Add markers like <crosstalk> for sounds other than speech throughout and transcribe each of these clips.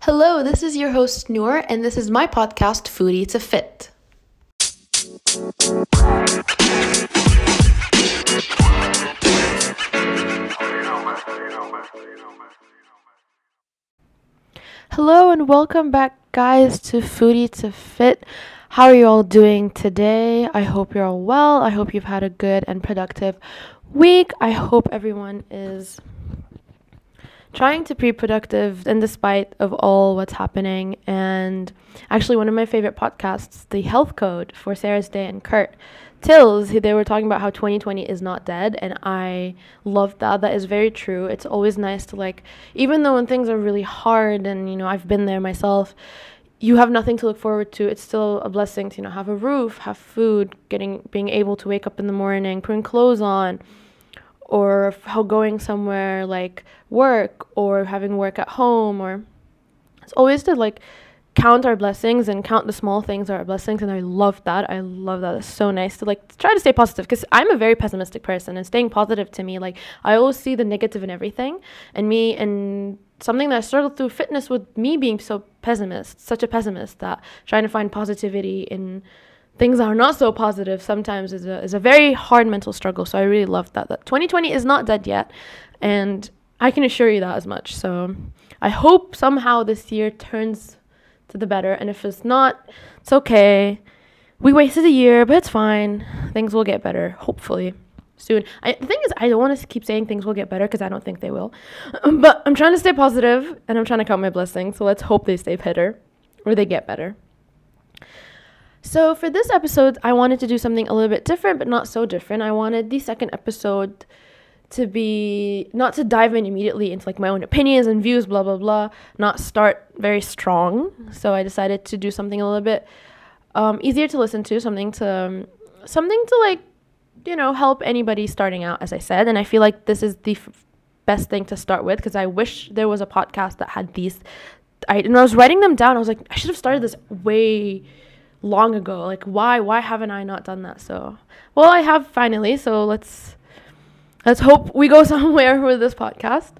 Hello, this is your host Noor, and this is my podcast, Foodie to Fit. Hello, and welcome back, guys, to Foodie to Fit. How are you all doing today? I hope you're all well. I hope you've had a good and productive week. I hope everyone is trying to be productive in despite of all what's happening and actually one of my favorite podcasts the health code for sarah's day and kurt tills they were talking about how 2020 is not dead and i love that that is very true it's always nice to like even though when things are really hard and you know i've been there myself you have nothing to look forward to. It's still a blessing to you know have a roof have food getting being able to wake up in the morning putting clothes on or how going somewhere like work or having work at home or it's always to like count our blessings and count the small things are our blessings and i love that. I love that. It's so nice to like try to stay positive because i'm a very pessimistic person and staying positive to me like i always see the negative in everything and me and something that i struggled through fitness with me being so pessimist such a pessimist that trying to find positivity in things that are not so positive sometimes is a, is a very hard mental struggle. So I really love that. That 2020 is not dead yet. And I can assure you that as much. So I hope somehow this year turns to the better. And if it's not, it's okay. We wasted a year, but it's fine. Things will get better, hopefully, soon. I, the thing is, I don't want to keep saying things will get better because I don't think they will. <clears throat> But I'm trying to stay positive and I'm trying to count my blessings. So let's hope they stay better or they get better. So, for this episode, I wanted to do something a little bit different, but not so different. I wanted the second episode to be not to dive in immediately into like my own opinions and views, blah, blah, blah, not start very strong. So, I decided to do something a little bit um, easier to listen to, something to, um, something to like, you know, help anybody starting out, as I said. And I feel like this is the f- best thing to start with because I wish there was a podcast that had these. I, and I was writing them down. I was like, I should have started this way long ago. Like why why haven't I not done that? So well I have finally, so let's let's hope we go <laughs> somewhere with this podcast.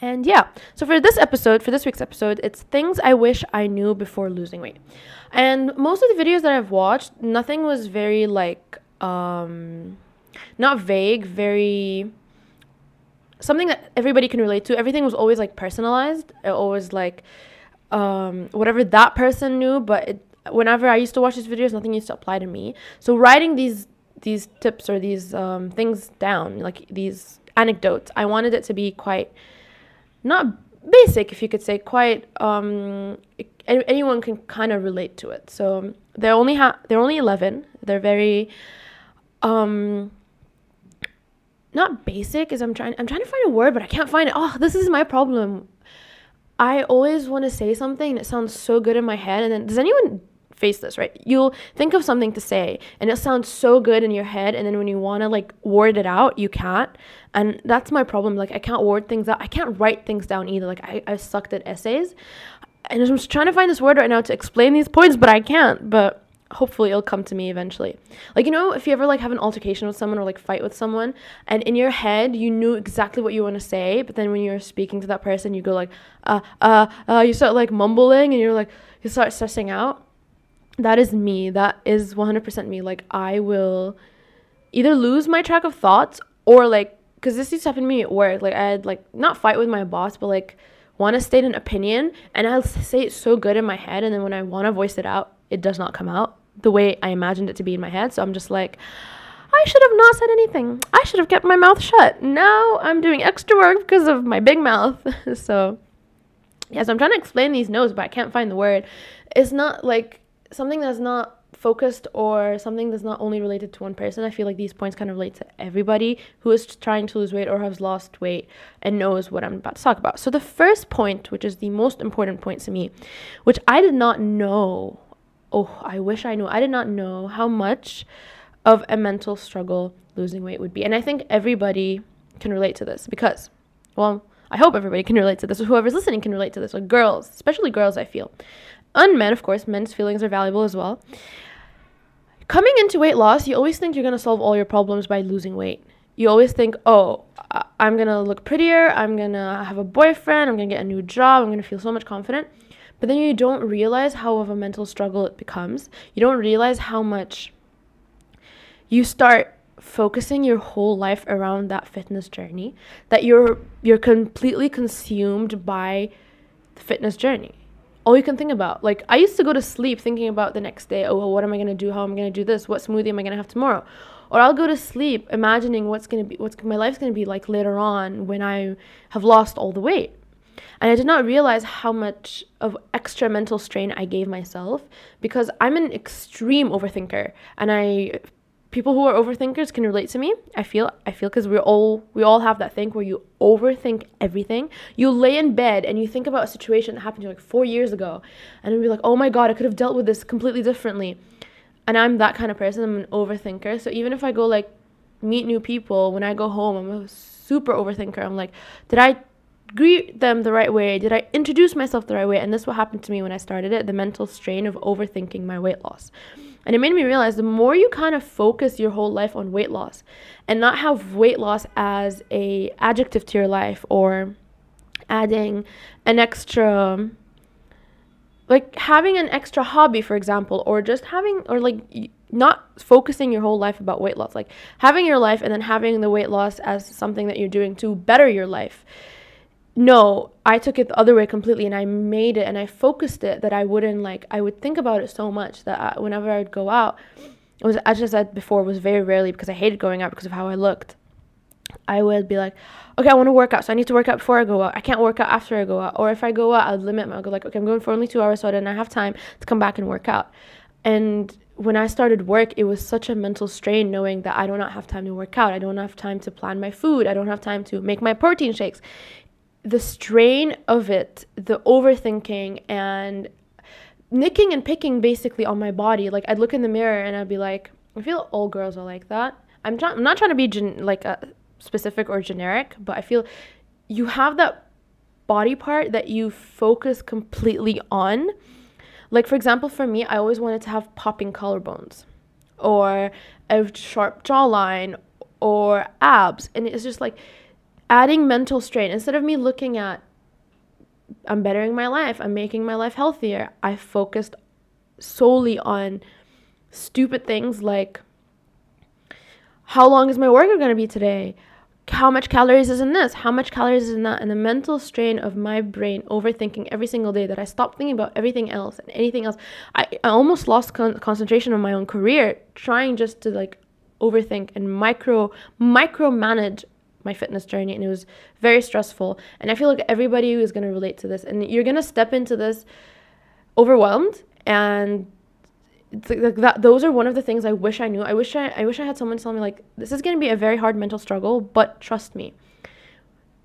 And yeah, so for this episode, for this week's episode, it's things I wish I knew before losing weight. And most of the videos that I've watched, nothing was very like um not vague, very something that everybody can relate to. Everything was always like personalized. It always like um, whatever that person knew, but it, whenever I used to watch these videos, nothing used to apply to me. So writing these these tips or these um, things down, like these anecdotes, I wanted it to be quite not basic, if you could say, quite um, anyone can kind of relate to it. So they're only ha- they're only eleven. They're very um not basic is I'm trying I'm trying to find a word but I can't find it. Oh, this is my problem. I always want to say something it sounds so good in my head and then does anyone face this, right? You'll think of something to say and it sounds so good in your head and then when you want to like word it out, you can't. And that's my problem. Like I can't word things out. I can't write things down either. Like I, I sucked at essays. And I'm just trying to find this word right now to explain these points, but I can't. But hopefully it'll come to me eventually. Like you know, if you ever like have an altercation with someone or like fight with someone and in your head you knew exactly what you want to say, but then when you're speaking to that person you go like uh uh uh you start like mumbling and you're like you start stressing out. That is me. That is 100% me. Like I will either lose my track of thoughts or like cuz this used to happen to me at work. Like I had like not fight with my boss, but like want to state an opinion and I'll say it so good in my head and then when I want to voice it out, it does not come out the way I imagined it to be in my head. So I'm just like, I should have not said anything. I should have kept my mouth shut. Now I'm doing extra work because of my big mouth. <laughs> so, yes, I'm trying to explain these no's, but I can't find the word. It's not like something that's not focused or something that's not only related to one person. I feel like these points kind of relate to everybody who is trying to lose weight or has lost weight and knows what I'm about to talk about. So, the first point, which is the most important point to me, which I did not know oh, I wish I knew. I did not know how much of a mental struggle losing weight would be. And I think everybody can relate to this because well, I hope everybody can relate to this, whoever's listening can relate to this, like girls, especially girls, I feel. And men, of course, men's feelings are valuable as well. Coming into weight loss, you always think you're going to solve all your problems by losing weight. You always think, oh, I'm going to look prettier, I'm going to have a boyfriend, I'm going to get a new job, I'm going to feel so much confident. But then you don't realize how of a mental struggle it becomes. You don't realize how much you start focusing your whole life around that fitness journey that you're you're completely consumed by the fitness journey all you can think about. Like i used to go to sleep thinking about the next day oh well, what am i going to do? How am i going to do this? What smoothie am i going to have tomorrow? Or i'll go to sleep imagining what's going to be what's my life's going to be like later on when i have lost all the weight. And I did not realize how much of extra mental strain I gave myself because I'm an extreme overthinker and I people who are overthinkers can relate to me. I feel I feel cuz we all we all have that thing where you overthink everything. You lay in bed and you think about a situation that happened to you like 4 years ago and you'll be like, "Oh my god, I could have dealt with this completely differently." And I'm that kind of person. I'm an overthinker. So even if I go like meet new people, when I go home, I'm a super overthinker. I'm like, "Did I greet them the right way? Did I introduce myself the right way?" And this is what happened to me when I started it, the mental strain of overthinking my weight loss. And it made me realize the more you kind of focus your whole life on weight loss and not have weight loss as a adjective to your life or adding an extra like having an extra hobby for example or just having or like not focusing your whole life about weight loss like having your life and then having the weight loss as something that you're doing to better your life no, I took it the other way completely and I made it and I focused it that I wouldn't like, I would think about it so much that I, whenever I would go out, it was, as I said before, was very rarely because I hated going out because of how I looked. I would be like, okay, I want to work out, so I need to work out before I go out. I can't work out after I go out. Or if I go out, I'll limit my, I'll go like, okay, I'm going for only two hours, so I didn't have time to come back and work out. And when I started work, it was such a mental strain knowing that I do not have time to work out. I don't have time to plan my food. I don't have time to make my protein shakes the strain of it, the overthinking and nicking and picking basically on my body. Like I'd look in the mirror and I'd be like, I feel all girls are like that. I'm, try- I'm not trying to be gen- like a specific or generic, but I feel you have that body part that you focus completely on. Like for example, for me, I always wanted to have popping collarbones or a sharp jawline or abs, and it's just like adding mental strain instead of me looking at I'm bettering my life, I'm making my life healthier, I focused solely on stupid things like how long is my workout going to be today? How much calories is in this? How much calories is in that? And the mental strain of my brain overthinking every single day that I stopped thinking about everything else and anything else. I, I almost lost con- concentration on my own career trying just to like overthink and micro micromanage my fitness journey and it was very stressful. And i feel like everybody is going to relate to this and you're going to step into this overwhelmed and like that those are one of the things i wish i knew. I wish i, I wish i had someone tell me like this is going to be a very hard mental struggle but trust me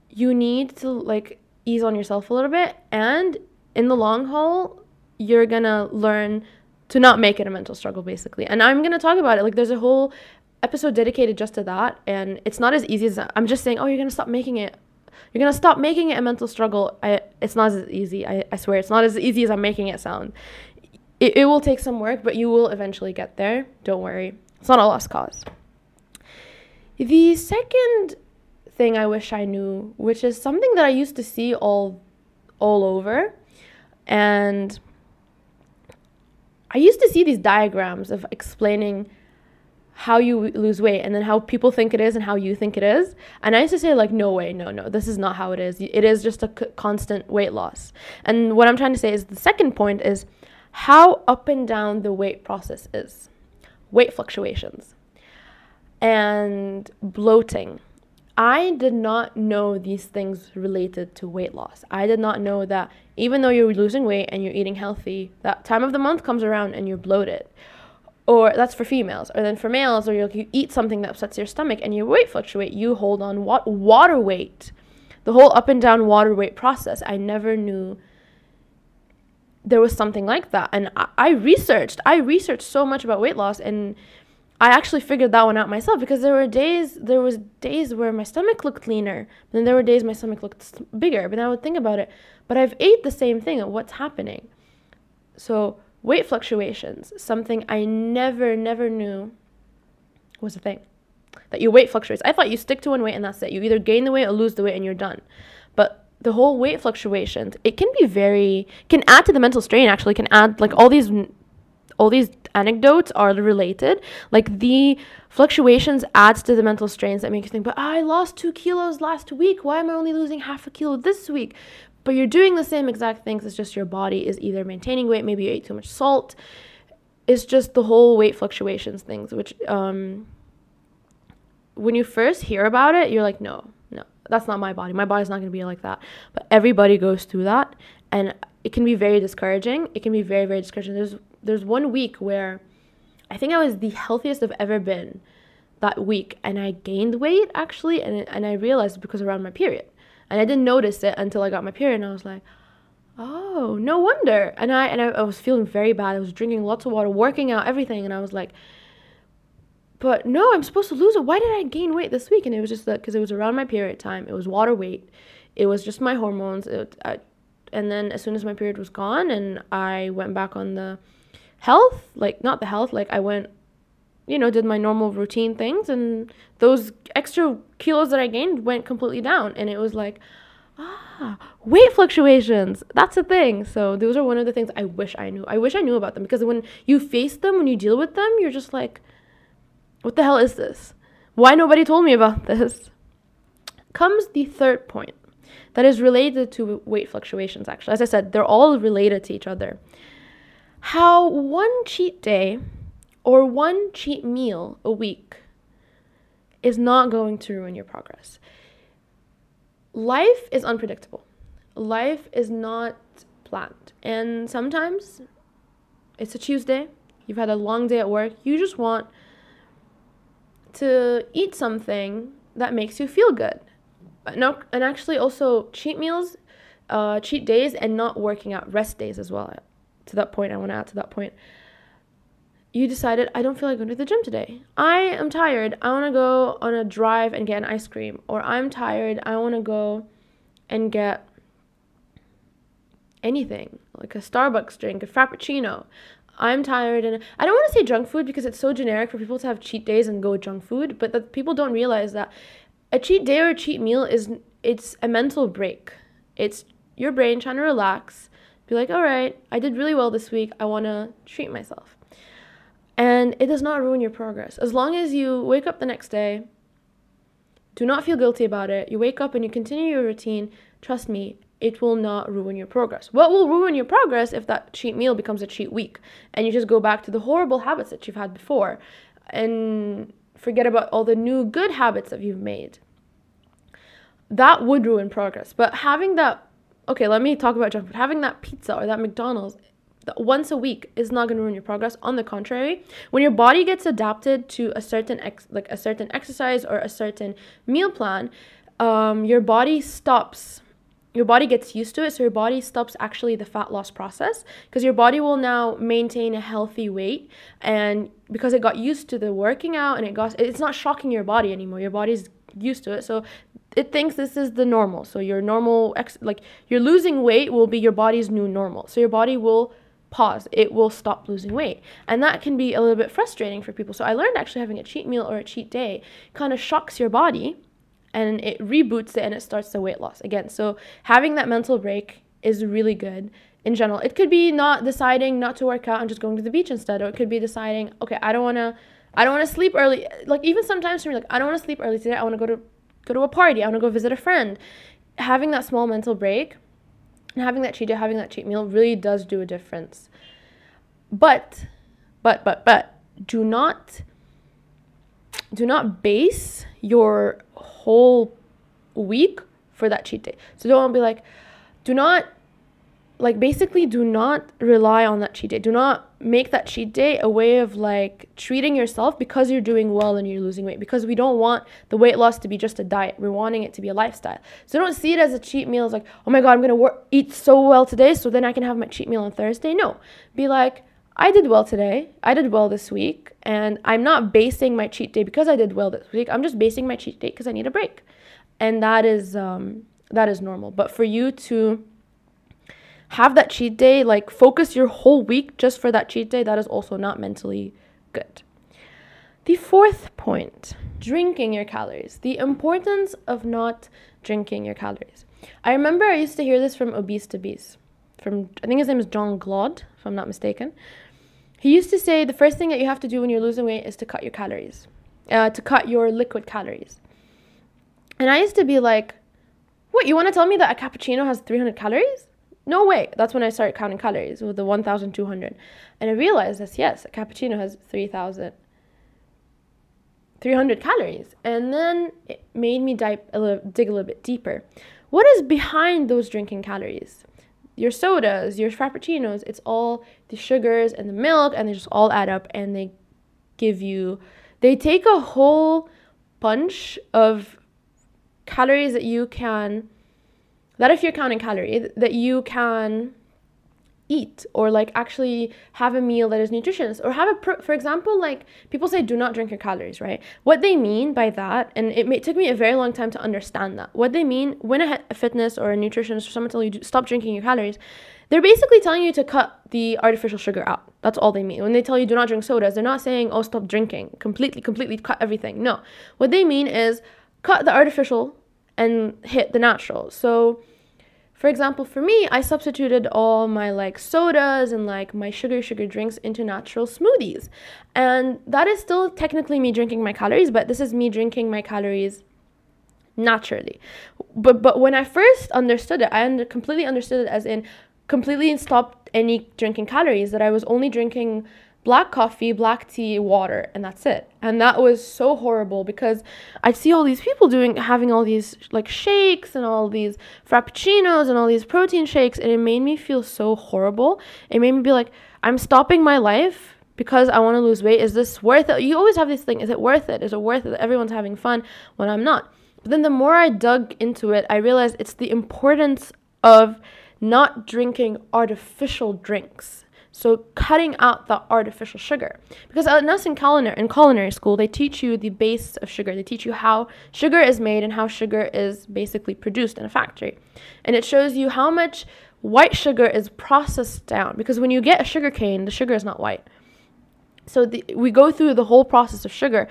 you need to like ease on yourself a little bit and in the long haul you're going to learn to not make it a mental struggle basically. And i'm going to talk about it like there's a whole episode dedicated just to that and it's not as easy as i'm just saying oh you're gonna stop making it you're gonna stop making it a mental struggle. I, it's not as easy I, I swear it's not as easy as i'm making it sound. It, it will take some work but you will eventually get there don't worry. It's not a lost cause. The second thing i wish i knew which is something that i used to see all all over and i used to see these diagrams of explaining how you lose weight and then how people think it is and how you think it is. And I used to say, like, no way, no, no, this is not how it is. It is just a c- constant weight loss. And what I'm trying to say is the second point is how up and down the weight process is weight fluctuations and bloating. I did not know these things related to weight loss. I did not know that even though you're losing weight and you're eating healthy, that time of the month comes around and you're bloated or that's for females or then for males or you eat something that upsets your stomach and your weight fluctuate you hold on wa- water weight the whole up and down water weight process i never knew there was something like that and I, I researched i researched so much about weight loss and I actually figured that one out myself because there were days there was days where my stomach looked leaner, but then there were days my stomach looked bigger. But then I would think about it, but I've ate the same thing. What's happening? So weight fluctuations, something I never never knew was a thing. That your weight fluctuates. I thought you stick to one weight and that's it. You either gain the weight or lose the weight and you're done. But the whole weight fluctuations, it can be very can add to the mental strain actually, can add like all these all these anecdotes are related. Like the fluctuations adds to the mental strains that make you think, but I lost two kilos last week. Why am I only losing half a kilo this week? But you're doing the same exact things. It's just your body is either maintaining weight, maybe you ate too much salt. It's just the whole weight fluctuations things, which um, when you first hear about it, you're like, no, no, that's not my body. My body's not going to be like that. But everybody goes through that. And it can be very discouraging. It can be very, very discouraging. There's there's one week where I think I was the healthiest I've ever been that week, and I gained weight actually, and and I realized because around my period, and I didn't notice it until I got my period, and I was like, oh, no wonder. And I and I, I was feeling very bad. I was drinking lots of water, working out, everything, and I was like, but no, I'm supposed to lose it. Why did I gain weight this week? And it was just that because it was around my period time. It was water weight. It was just my hormones. It, I, and then as soon as my period was gone, and I went back on the health, like not the health, like I went, you know, did my normal routine things, and those extra kilos that I gained went completely down. And it was like, ah, weight fluctuations. That's a thing. So those are one of the things I wish I knew. I wish I knew about them because when you face them, when you deal with them, you're just like, what the hell is this? Why nobody told me about <laughs> this? Comes the third point that is related to weight fluctuations, actually. As I said, they're all related to each other how one cheat day or one cheat meal a week is not going to ruin your progress. Life is unpredictable. Life is not planned. And sometimes it's a Tuesday, you've had a long day at work, you just want to eat something that makes you feel good. No, and actually also cheat meals, uh, cheat days, and not working out, rest days as well to that point, I want to add to that point. You decided, I don't feel like going to the gym today. I am tired. I want to go on a drive and get an ice cream. Or I'm tired. I want to go and get anything, like a Starbucks drink, a Frappuccino. I'm tired and I don't want to say junk food because it's so generic for people to have cheat days and go with junk food, but that people don't realize that a cheat day or a cheat meal is it's a mental break. It's your brain trying to relax be like, all right, I did really well this week. I want to treat myself. And it does not ruin your progress. As long as you wake up the next day, do not feel guilty about it. You wake up and you continue your routine. Trust me, it will not ruin your progress. What will ruin your progress if that cheat meal becomes a cheat week and you just go back to the horrible habits that you've had before and forget about all the new good habits that you've made? That would ruin progress. But having that okay, let me talk about junk food. Having that pizza or that McDonald's once a week is not going to ruin your progress. On the contrary, when your body gets adapted to a certain ex- like a certain exercise or a certain meal plan, um, your body stops. Your body gets used to it, so your body stops actually the fat loss process because your body will now maintain a healthy weight, and because it got used to the working out and it got, it's not shocking your body anymore. Your body's used to it, so it thinks this is the normal. So your normal ex- like your losing weight will be your body's new normal. So your body will pause. It will stop losing weight. And that can be a little bit frustrating for people. So I learned actually having a cheat meal or a cheat day kind of shocks your body and it reboots it and it starts the weight loss again. So having that mental break is really good in general. It could be not deciding not to work out and just going to the beach instead or it could be deciding, okay, I don't want to I don't want to sleep early. Like even sometimes for me like I don't want to sleep early today. I want to go to go to a party, I want to go visit a friend. Having that small mental break and having that cheat day, having that cheat meal really does do a difference. But, but, but, but, do not, do not base your whole week for that cheat day. So don't be like, do not like basically do not rely on that cheat day. Do not make that cheat day a way of like treating yourself because you're doing well and you're losing weight because we don't want the weight loss to be just a diet. We're wanting it to be a lifestyle. So don't see it as a cheat meal. It's like, oh my God, I'm work, eat so well today so then I can have my cheat meal on Thursday. No. Be like, I did well today. I did well this week. And I'm not basing my cheat day because I did well this week. I'm just basing my cheat day because I need a break. And that is um, that is normal. But for you to have that cheat day, like focus your whole week just for that cheat day, that is also not mentally good. The fourth point drinking your calories. The importance of not drinking your calories. I remember I used to hear this from Obese to Beast, from I think his name is John Glaude, if I'm not mistaken. He used to say the first thing that you have to do when you're losing weight is to cut your calories, uh, to cut your liquid calories. And I used to be like, what, you want to tell me that a cappuccino has 300 calories? No way. That's when I started counting calories with the 1,200. And I realized that, yes, a cappuccino has 3,000. 300 calories. And then it made me dive a little, dig a little bit deeper. What is behind those drinking calories? Your sodas, your frappuccinos, it's all the sugars and the milk, and they just all add up and they give you, they take a whole bunch of calories that you can, that if you're counting calories, that you can eat or like actually have a meal that is nutritious or have a pro- for example like people say do not drink your calories right? What they mean by that and it, may, it took me a very long time to understand that. What they mean when a, a fitness or a nutritionist or someone tell you to stop drinking your calories they're basically telling you to cut the artificial sugar out. That's all they mean. When they tell you do not drink sodas they're not saying oh stop drinking. Completely completely cut everything. No. What they mean is cut the artificial and hit the natural so for example, for me, I substituted all my like sodas and like my sugar sugar drinks into natural smoothies. And that is still technically me drinking my calories, but this is me drinking my calories naturally. But but when I first understood it, I under, completely understood it as in completely stopped any drinking calories that I was only drinking black coffee, black tea, water, and that's it. And that was so horrible because I'd see all these people doing having all these like shakes and all these frappuccinos and all these protein shakes and it made me feel so horrible. It made me be like I'm stopping my life because I want to lose weight. Is this worth it? You always have this thing, is it worth it? Is it worth it? Everyone's having fun when I'm not. But then the more I dug into it, I realized it's the importance of not drinking artificial drinks so cutting out the artificial sugar. Because at us in culinary, in culinary school, they teach you the base of sugar. They teach you how sugar is made and how sugar is basically produced in a factory. And it shows you how much white sugar is processed down. Because when you get a sugar cane, the sugar is not white. So the, we go through the whole process of sugar.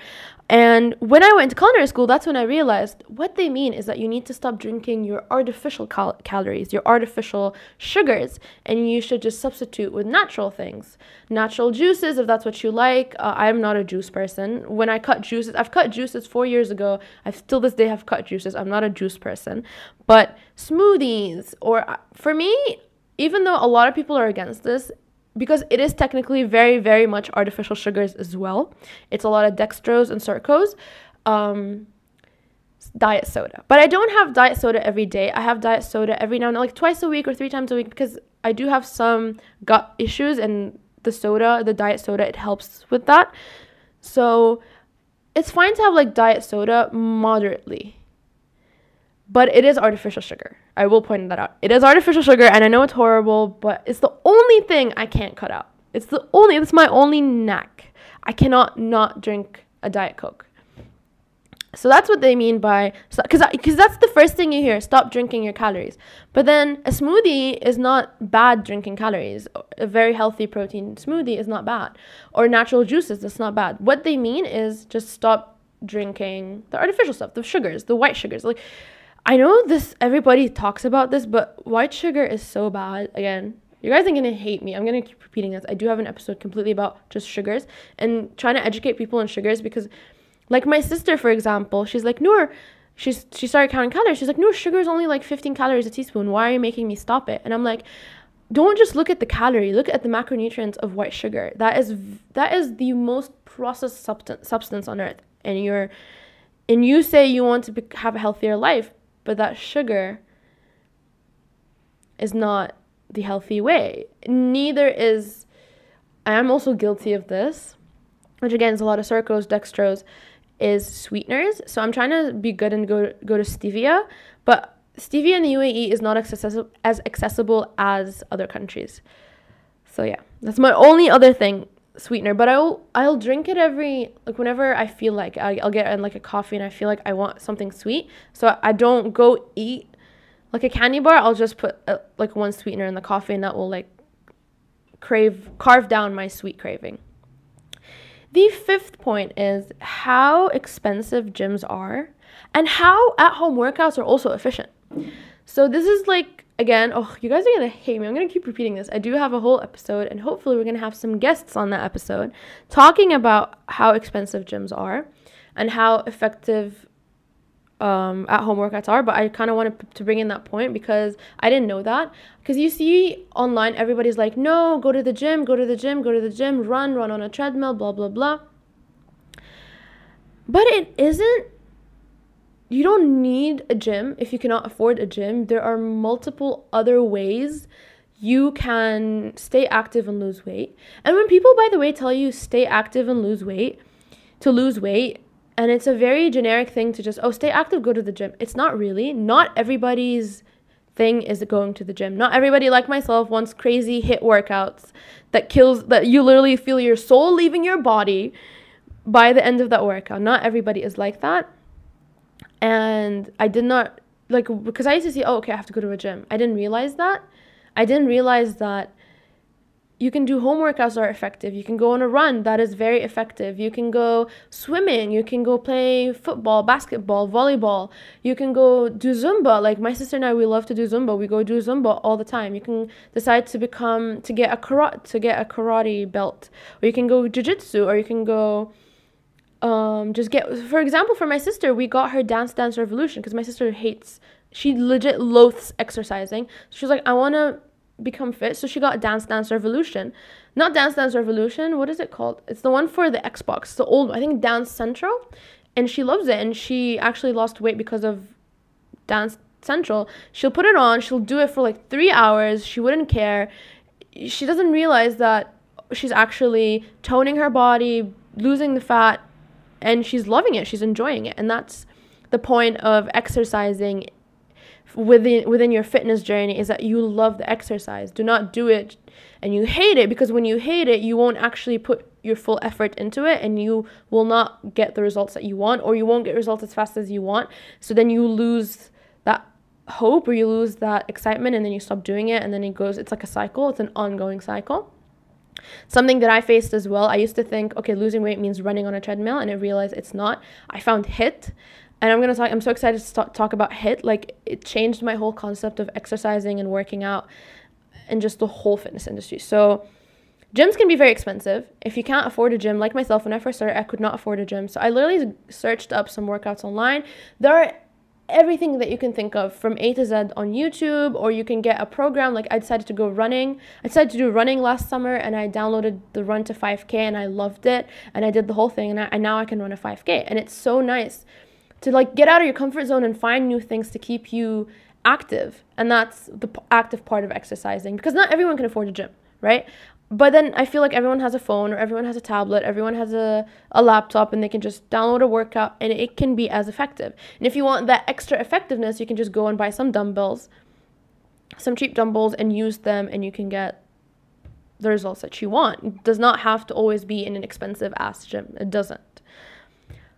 And when I went to culinary school, that's when I realized what they mean is that you need to stop drinking your artificial cal- calories, your artificial sugars, and you should just substitute with natural things. Natural juices, if that's what you like. Uh, I'm not a juice person. When I cut juices, I've cut juices four years ago. I still this day have cut juices. I'm not a juice person. But smoothies, or uh, for me, even though a lot of people are against this, because it is technically very, very much artificial sugars as well. It's a lot of dextrose and sucrose. Um, diet soda. But I don't have diet soda every day. I have diet soda every now and then, like twice a week or three times a week, because I do have some gut issues, and the soda, the diet soda, it helps with that. So it's fine to have like diet soda moderately but it is artificial sugar. I will point that out. It is artificial sugar, and I know it's horrible, but it's the only thing I can't cut out. It's the only, it's my only knack. I cannot not drink a Diet Coke. So that's what they mean by, because because that's the first thing you hear stop drinking your calories. But then a smoothie is not bad drinking calories. A very healthy protein smoothie is not bad. Or natural juices, that's not bad. What they mean is just stop drinking the artificial stuff, the sugars, the white sugars. Like, I know this everybody talks about this, but white sugar is so bad. Again, you guys are gonna hate me. I'm gonna keep repeating this. I do have an episode completely about just sugars and trying to educate people on sugars because like my sister, for example, she's like, Noor, she's she started counting calories. She's like, Noor, sugar is only like 15 calories a teaspoon. Why are you making me stop it? And I'm like, don't just look at the calorie. Look at the macronutrients of white sugar. That is that is the most processed substance substance on earth. And you're and you say you want to be, have a healthier life, but that sugar is not the healthy way. Neither is, I am also guilty of this, which again is a lot of sucrose, dextrose, is sweeteners. So I'm trying to be good and go go to stevia, but stevia in the UAE is not accessible as accessible as other countries. So yeah, that's my only other thing sweetener. But I'll I'll drink it every like whenever I feel like I, I'll get in like a coffee and I feel like I want something sweet. So I don't go eat like a candy bar. I'll just put uh, like one sweetener in the coffee and that will like crave carve down my sweet craving. The fifth point is how expensive gyms are and how at home workouts are also efficient. So, this is like, again, oh, you guys are gonna hate me. I'm gonna keep repeating this. I do have a whole episode, and hopefully, we're gonna have some guests on that episode talking about how expensive gyms are and how effective um, at home workouts are, but I kind of wanted to bring in that point because I didn't know that. Because you see online, everybody's like, no, go to the gym, go to the gym, go to the gym, run, run on a treadmill, blah, blah, blah. But it isn't, you don't need a gym if you cannot afford a gym. There are multiple other ways you can stay active and lose weight. And when people, by the way, tell you stay active and lose weight, to lose weight, and it's a very generic thing to just, oh, stay active, go to the gym. It's not really. Not everybody's thing is going to the gym. Not everybody, like myself, wants crazy HIIT workouts that kills, that you literally feel your soul leaving your body by the end of that workout. Not everybody is like that. And I did not, like, because I used to see, oh, okay, I have to go to a gym. I didn't realize that. I didn't realize that you can do home workouts are effective. You can go on a run that is very effective. You can go swimming. You can go play football, basketball, volleyball. You can go do Zumba. Like my sister and I, we love to do Zumba. We go do Zumba all the time. You can decide to become to get a karate to get a karate belt, or you can go jujitsu, or you can go. Um, just get for example for my sister we got her dance dance revolution because my sister hates she legit loathes exercising she's like i want to become fit. So she got Dance Dance Revolution. Not Dance Dance Revolution, what is it called? It's the one for the Xbox, the old I think Dance Central. And she loves it and she actually lost weight because of Dance Central. She'll put it on, she'll do it for like 3 hours. She wouldn't care. She doesn't realize that she's actually toning her body, losing the fat, and she's loving it. She's enjoying it. And that's the point of exercising within within your fitness journey is that you love the exercise. Do not do it and you hate it because when you hate it, you won't actually put your full effort into it and you will not get the results that you want or you won't get results as fast as you want. So then you lose that hope or you lose that excitement and then you stop doing it and then it goes it's like a cycle, it's an ongoing cycle. Something that I faced as well. I used to think, okay, losing weight means running on a treadmill, and I realized it's not. I found HIIT, and I'm gonna talk. I'm so excited to talk, talk about HIIT. Like it changed my whole concept of exercising and working out, and just the whole fitness industry. So, gyms can be very expensive. If you can't afford a gym, like myself, when I first started, I could not afford a gym. So I literally searched up some workouts online. There are everything that you can think of from A to Z on YouTube, or you can get a program. Like I decided to go running. I decided to do running last summer, and I downloaded the Run to 5K, and I loved it. And I did the whole thing, and, I, and now I can run a 5K, and it's so nice to like get out of your comfort zone and find new things to keep you active and that's the p- active part of exercising because not everyone can afford a gym right but then i feel like everyone has a phone or everyone has a tablet everyone has a, a laptop and they can just download a workout and it can be as effective and if you want that extra effectiveness you can just go and buy some dumbbells some cheap dumbbells and use them and you can get the results that you want it does not have to always be in an expensive ass gym it doesn't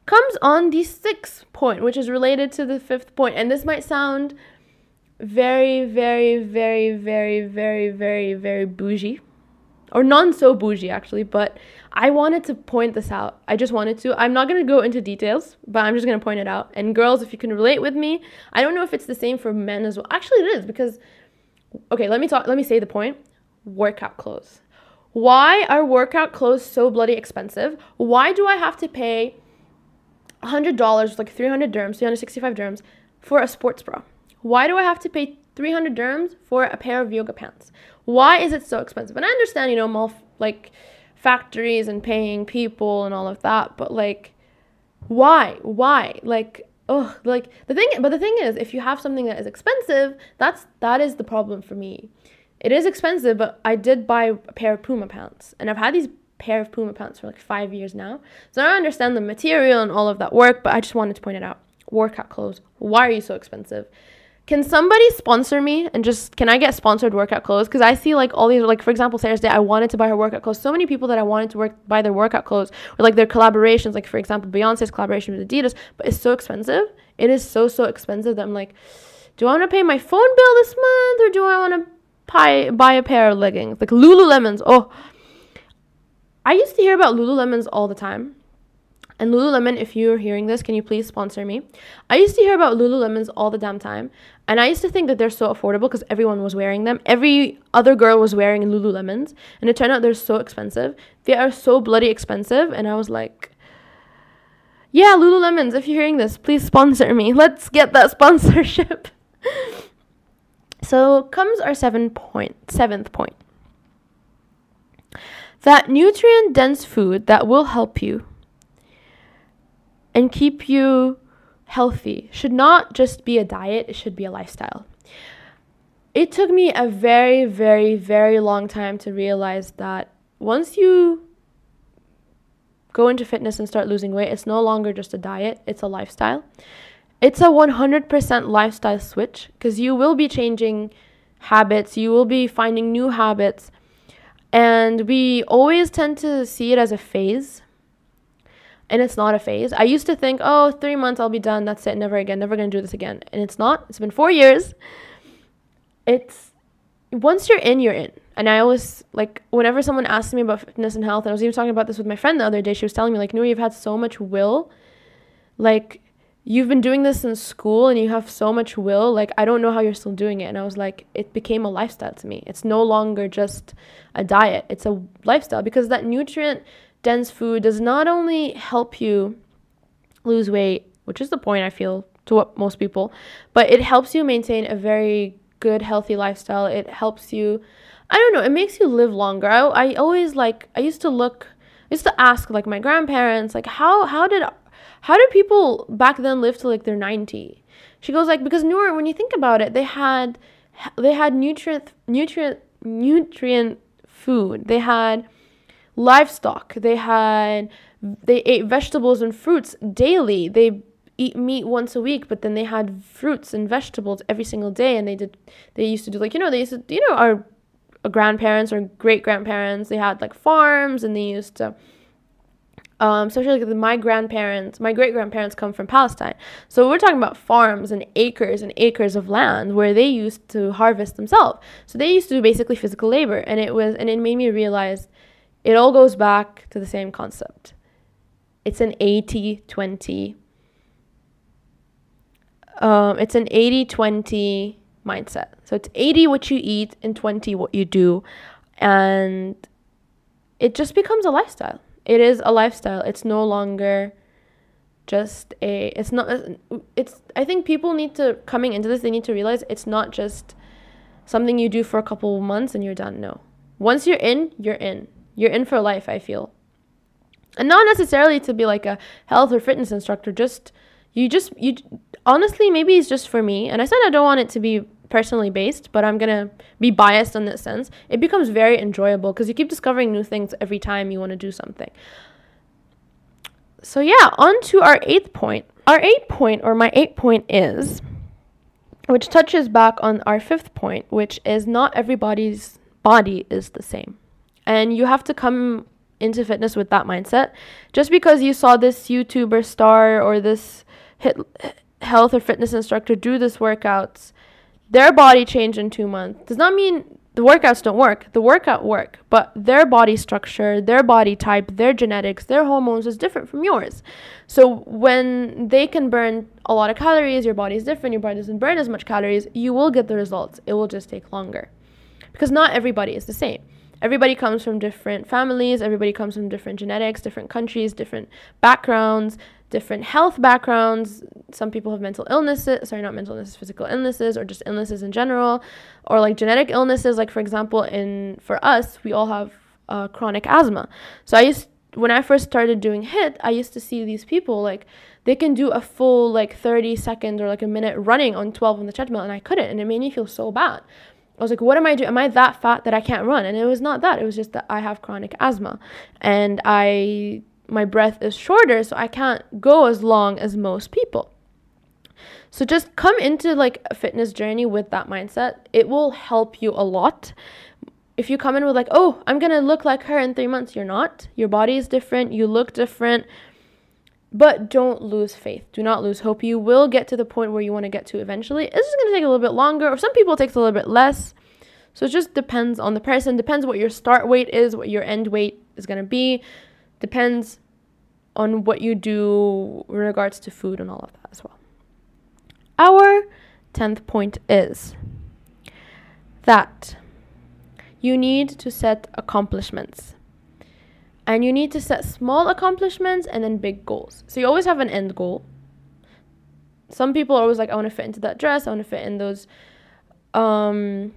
comes on the sixth point, which is related to the fifth. And this might sound very, very, very, very, very, very, very bougie. Or non so bougie, actually, but I wanted to point this out. I just wanted to. I'm not going to go into details, but I'm just going to point it out. And girls, if you can relate with me, I don't know if it's the same for men as well. Actually, it is because, okay, let me talk, let me say the point workout clothes. Why are workout clothes so bloody expensive? Why do I have to pay $100, like 300 dirhams, 365 dirhams, for a sports bra? Why do I have to pay 300 dirhams for a pair of yoga pants? Why is it so expensive? And I understand, you know, mall, like factories and paying people and all of that, but like, why? Why? Like, oh, like the thing, but the thing is, if you have something that is expensive, that's that is the problem for me. It is expensive, but I did buy a pair of Puma pants, and I've had these pair of Puma pants for like five years now. So I understand the material and all of that work, but I just wanted to point it out. Workout clothes. Why are you so expensive? Can somebody sponsor me and just can I get sponsored workout clothes? Because I see like all these like for example Sarah's Day, I wanted to buy her workout clothes. So many people that I wanted to work buy their workout clothes or like their collaborations, like for example Beyonce's collaboration with Adidas, but it's so expensive. It is so so expensive that I'm like, do I want to pay my phone bill this month or do I want to buy buy a pair of leggings like Lululemons? Oh, I used to hear about Lululemons all the time and Lululemon, if you're hearing this, can you please sponsor me? I used to hear about Lululemons all the damn time. And I used to think that they're so affordable because everyone was wearing them. Every other girl was wearing Lululemons. And it turned out they're so expensive. They are so bloody expensive. And I was like, yeah, Lululemons, if you're hearing this, please sponsor me. <laughs> Let's get that sponsorship. <laughs> so comes our seven point, seventh point. That nutrient dense food that will help you and keep you healthy should not just be a diet, it should be a lifestyle. It took me a very, very, very long time to realize that once you go into fitness and start losing weight, it's no longer just a diet, it's a lifestyle. It's a 100% lifestyle switch because you will be changing habits, you will be finding new habits. And we always tend to see it as a phase and it's not a phase. I used to think, oh, three months, I'll be done. That's it. Never again. Never going to do this again. And it's not. It's been four years. It's once you're in, you're in. And I always, like, whenever someone asks me about fitness and health, and I was even talking about this with my friend the other day, she was telling me, like, Noor, you've had so much will. Like, you've been doing this in school and you have so much will. Like, I don't know how you're still doing it. And I was like, it became a lifestyle to me. It's no longer just a diet, it's a lifestyle because that nutrient dense food does not only help you lose weight, which is the point I feel to what most people, but it helps you maintain a very good, healthy lifestyle. It helps you, I don't know, it makes you live longer. I, I always like, I used to look, I used to ask like my grandparents, like, how, how did, how did people back then live to like their 90? She goes like, because Noor, when you think about it, they had, they had nutrient, nutrient, nutrient food. They had, livestock. They had they ate vegetables and fruits daily. They eat meat once a week, but then they had fruits and vegetables every single day. And they did they used to do like you know they used to you know our grandparents or great grandparents they had like farms and they used to um, especially like my grandparents, my great grandparents come from Palestine. So we're talking about farms and acres and acres of land where they used to harvest themselves. So they used to do basically physical labor, and it was and it made me realize it all goes back to the same concept. It's an 80 20. Um, it's an 80 20 mindset. So it's 80 what you eat and 20 what you do. And it just becomes a lifestyle. It is a lifestyle. It's no longer just a it's not it's I think people need to coming into this they need to realize it's not just something you do for a couple of months and you're done. No. Once you're in, you're in you're in for life, I feel. And not necessarily to be like a health or fitness instructor, just you just you honestly maybe it's just for me. And I said I don't want it to be personally based, but I'm to be biased in that sense. It becomes very enjoyable because you keep discovering new things every time you want to do something. So yeah, on to our eighth point. Our eighth point or my eighth point is which touches back on our fifth point, which is not everybody's body is the same. And you have to come into fitness with that mindset. Just because you saw this YouTuber star or this hit, health or fitness instructor do this workouts, their body change in two months does not mean the workouts don't work. The workout work, but their body structure, their body type, their genetics, their hormones is different from yours. So when they can burn a lot of calories, your body is different, your body doesn't burn as much calories, you will get the results. It will just take longer. Because not everybody is the same everybody comes from different families, everybody comes from different genetics, different countries, different backgrounds, different health backgrounds. Some people have mental illnesses, sorry, not mental illnesses, physical illnesses, or just illnesses in general, or like genetic illnesses. Like for example, in for us, we all have uh, chronic asthma. So I used when I first started doing HIIT, I used to see these people like they can do a full like 30 seconds or like a minute running on 12 on the treadmill, and I couldn't, and it made me feel so bad I was like, what am I doing? Am I that fat that I can't run? And it was not that. It was just that I have chronic asthma and I my breath is shorter, so I can't go as long as most people. So just come into like a fitness journey with that mindset. It will help you a lot. If you come in with like, "Oh, I'm going to look like her in 3 months." You're not. Your body is different, you look different. But don't lose faith. Do not lose hope. You will get to the point where you want to get to eventually. It's just going to take a little bit longer, or some people takes a little bit less. So it just depends on the person, depends what your start weight is, what your end weight is going to be, depends on what you do in regards to food and all of that as well. Our 10th point is that you need to set accomplishments. And you need to set small accomplishments and then big goals. So you always have an end goal. Some people are always like, I want to fit into that dress, I want to fit in those um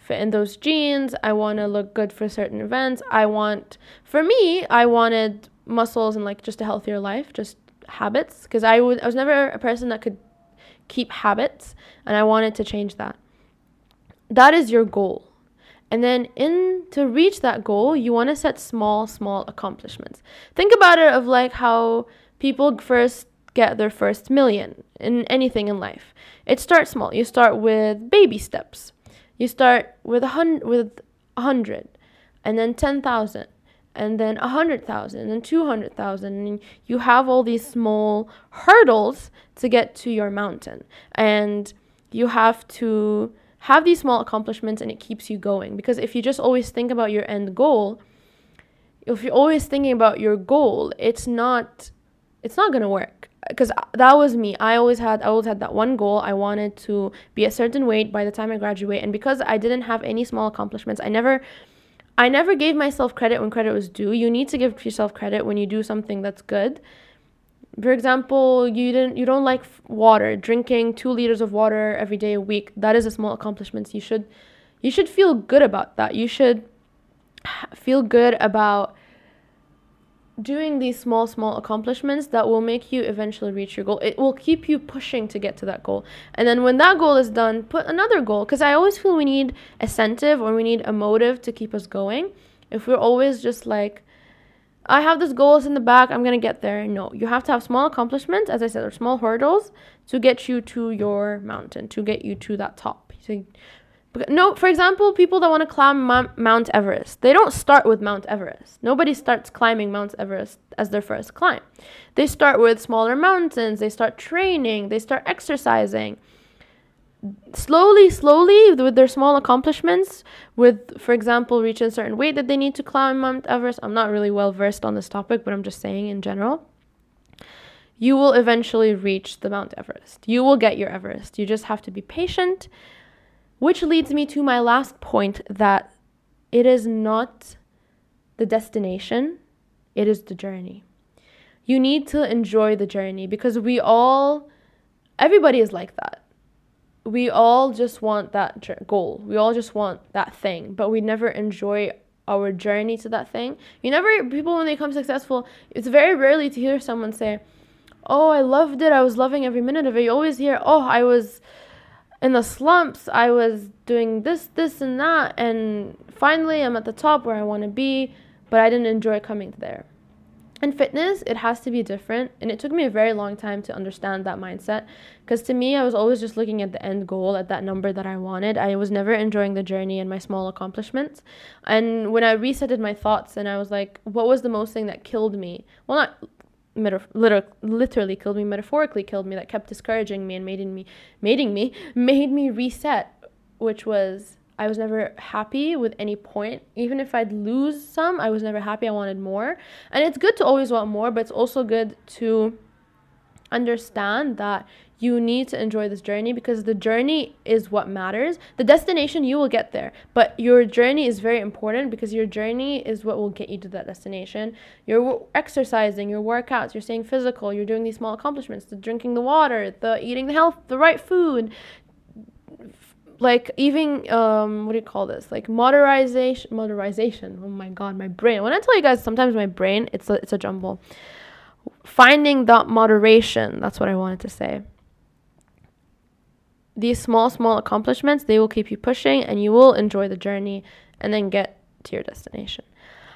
fit in those jeans, I want to look good for certain events. I want for me, I wanted muscles and like just a healthier life, just habits because I would I was never a person that could keep habits and I wanted to change that. That is your goal. And then in to reach that goal, you want to set small small accomplishments. Think about it of like how people first get their first million in anything in life. It starts small. You start with baby steps. You start with a hundred with a hundred and then 10,000 and then a hundred thousand and two hundred thousand and you have all these small hurdles to get to your mountain and you have to have these small accomplishments and it keeps you going. Because if you just always think about your end goal if you're always thinking about your goal it's not it's not going to work because uh, that was me. I always had i always had that one goal. I wanted to be a certain weight by the time i graduate. And because i didn't have any small accomplishments i never I never gave myself credit when credit was due. You need to give yourself credit when you do something that's good. For example, you didn't you don't like water, drinking 2 liters of water every day a week. That is a small accomplishment. You should you should feel good about that. You should feel good about doing these small, small accomplishments that will make you eventually reach your goal. It will keep you pushing to get to that goal. And then when that goal is done, put another goal. Because I always feel we need incentive or we need a motive to keep us going. If we're always just like, I have this goal, in the back, I'm gonna get there. No, you have to have small accomplishments, as I said, or small hurdles to get you to your mountain, to get you to that top. So no, for example, people that want to climb Mount Everest, they don't start with Mount Everest. Nobody starts climbing Mount Everest as their first climb. They start with smaller mountains, they start training, they start exercising. Slowly, slowly, with their small accomplishments, with, for example, reaching a certain weight that they need to climb Mount Everest. I'm not really well versed on this topic, but I'm just saying in general. You will eventually reach the Mount Everest. You will get your Everest. You just have to be patient which leads me to my last point that it is not the destination, it is the journey. You need to enjoy the journey because we all, everybody is like that. We all just want that goal. We all just want that thing, but we never enjoy our journey to that thing. You never, people, when they become successful, it's very rarely to hear someone say, Oh, I loved it. I was loving every minute of it. You always hear, Oh, I was in the slumps, I was doing this, this, and that, and finally I'm at the top where I want to be, but I didn't enjoy coming there. In fitness, it has to be different, and it took me a very long time to understand that mindset. Because to me, I was always just looking at the end goal, at that number that I wanted. I was never enjoying the journey and my small accomplishments. And when I resetted my thoughts, and I was like, what was the most thing that killed me? Well, not meta- liter- literally killed me, metaphorically killed me, that kept discouraging me and making me, me, <laughs> made me reset, which was I was never happy with any point. Even if I'd lose some, I was never happy. I wanted more. And it's good to always want more, but it's also good to understand that you need to enjoy this journey because the journey is what matters. The destination, you will get there, but your journey is very important because your journey is what will get you to that destination. You're exercising, your workouts, you're staying physical, you're doing these small accomplishments, the drinking the water, the eating the health, the right food, like even um what do you call this? Like modernization modernization oh my god my brain. When i tell you guys sometimes my brain it's a, it's a jumble. Finding that moderation that's what i wanted to say. These small, small accomplishments, they will keep you pushing and you will enjoy the journey and then get to your destination.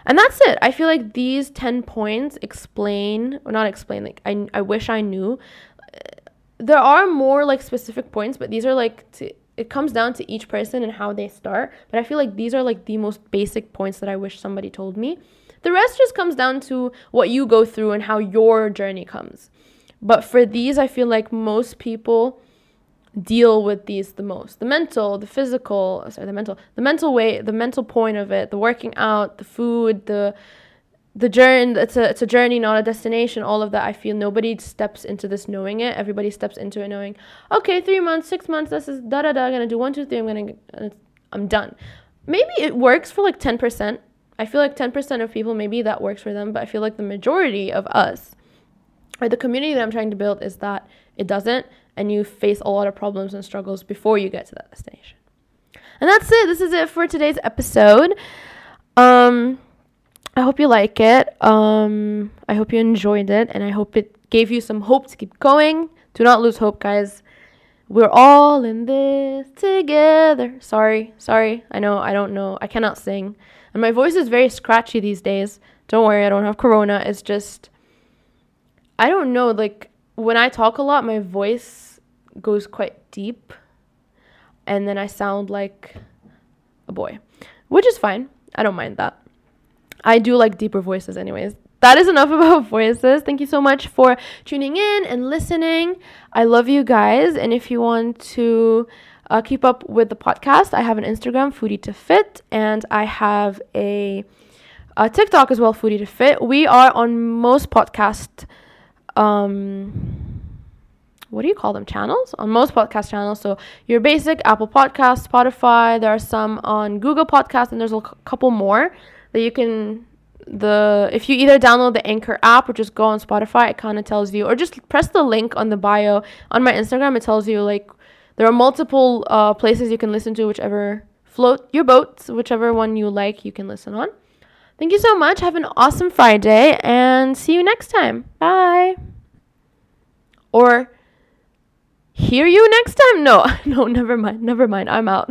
And that's it. I feel like these 10 points explain, or not explain, like I, I wish I knew. There are more like specific points, but these are like to, it comes down to each person and how they start. But I feel like these are like the most basic points that I wish somebody told me. The rest just comes down to what you go through and how your journey comes. But for these, I feel like most people deal with these the most the mental the physical sorry the mental the mental way the mental point of it the working out the food the the journey it's a it's a journey not a destination all of that i feel nobody steps into this knowing it. Everybody steps into it knowing okay three months six months this is da da da i'm gonna do one two three i'm gonna i'm done. Maybe it works for like 10% i feel like 10% of people maybe that works for them but i feel like the majority of us or the community that i'm trying to build is that it doesn't and you face a lot of problems and struggles before you get to that destination. And that's it. This is it for today's episode. Um I hope you like it. Um, I hope you enjoyed it, and I hope it gave you some hope to keep going. Do not lose hope, guys. We're all in this together. Sorry, sorry. I know I don't know. I cannot sing, and my voice is very scratchy these days. Don't worry, I don't have corona. It's just I don't know. Like when I talk a lot, my voice goes quite deep, and then I sound like a boy, which is fine. I don't mind that. I do like deeper voices, anyways. That is enough <laughs> about voices. Thank you so much for tuning in and listening. I love you guys. And if you want to uh, keep up with the podcast, I have an Instagram, Foodie to Fit, and I have a, a TikTok as well, Foodie to Fit. We are on most podcast, um, what do you call them? Channels? On most podcast channels. So your basic Apple Podcast, Spotify. There are some on Google Podcast, and there's a couple more that you can the if you either download the anchor app or just go on spotify it kind of tells you or just press the link on the bio on my instagram it tells you like there are multiple uh, places you can listen to whichever float your boat whichever one you like you can listen on. Thank you so much. Have an awesome friday and see you next time. Bye. Or hear you next time? No <laughs> no never mind never mind. I'm out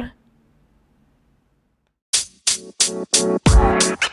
Thank